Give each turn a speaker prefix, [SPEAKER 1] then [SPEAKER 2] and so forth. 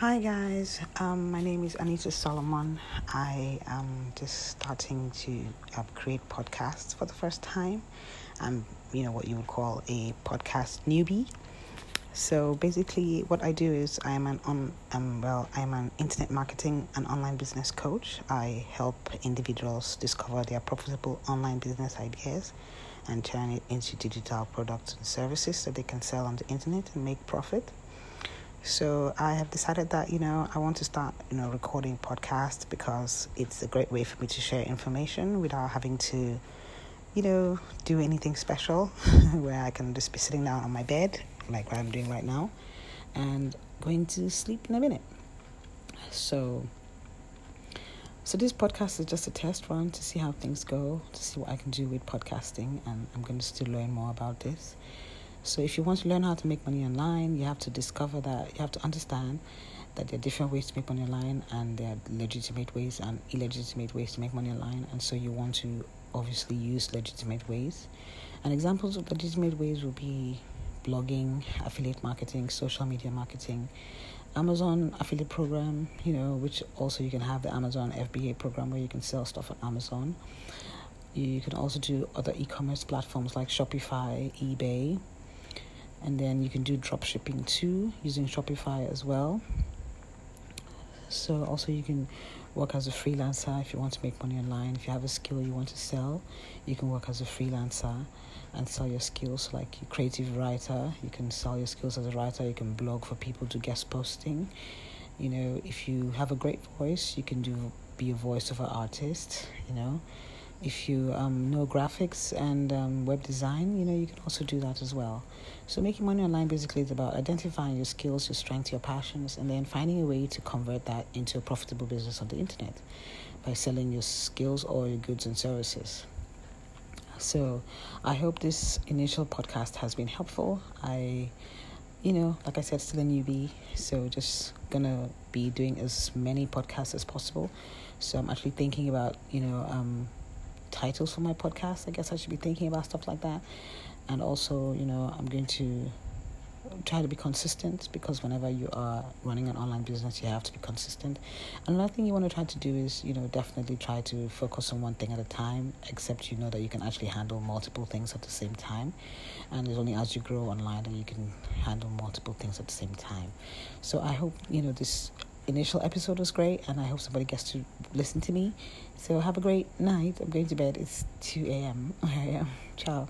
[SPEAKER 1] Hi guys, um, my name is Anita Solomon. I am just starting to uh, create podcasts for the first time. I'm, you know, what you would call a podcast newbie. So basically, what I do is I'm an on, um, well, I'm an internet marketing and online business coach. I help individuals discover their profitable online business ideas and turn it into digital products and services that they can sell on the internet and make profit. So I have decided that you know I want to start you know recording podcasts because it's a great way for me to share information without having to you know do anything special where I can just be sitting down on my bed like what I'm doing right now and going to sleep in a minute. So so this podcast is just a test run to see how things go, to see what I can do with podcasting and I'm going to still learn more about this. So if you want to learn how to make money online, you have to discover that you have to understand that there are different ways to make money online and there are legitimate ways and illegitimate ways to make money online and so you want to obviously use legitimate ways. And examples of legitimate ways will be blogging, affiliate marketing, social media marketing, Amazon affiliate program, you know, which also you can have the Amazon FBA program where you can sell stuff on Amazon. You can also do other e-commerce platforms like Shopify, eBay, and then you can do drop shipping too using Shopify as well. So also you can work as a freelancer if you want to make money online. If you have a skill you want to sell, you can work as a freelancer and sell your skills. Like a creative writer, you can sell your skills as a writer. You can blog for people to guest posting. You know, if you have a great voice, you can do be a voiceover artist. You know, if you um, know graphics and um, web design, you know, you can also do that as well. So, making money online basically is about identifying your skills, your strengths, your passions, and then finding a way to convert that into a profitable business on the internet by selling your skills or your goods and services. So, I hope this initial podcast has been helpful. I, you know, like I said, still a newbie, so just gonna be doing as many podcasts as possible. So, I'm actually thinking about, you know, um, titles for my podcast. I guess I should be thinking about stuff like that. And also, you know, I'm going to try to be consistent because whenever you are running an online business, you have to be consistent. Another thing you want to try to do is, you know, definitely try to focus on one thing at a time, except you know that you can actually handle multiple things at the same time. And it's only as you grow online that you can handle multiple things at the same time. So I hope, you know, this initial episode was great, and I hope somebody gets to listen to me. So have a great night. I'm going to bed. It's 2 a.m. I am. Ciao.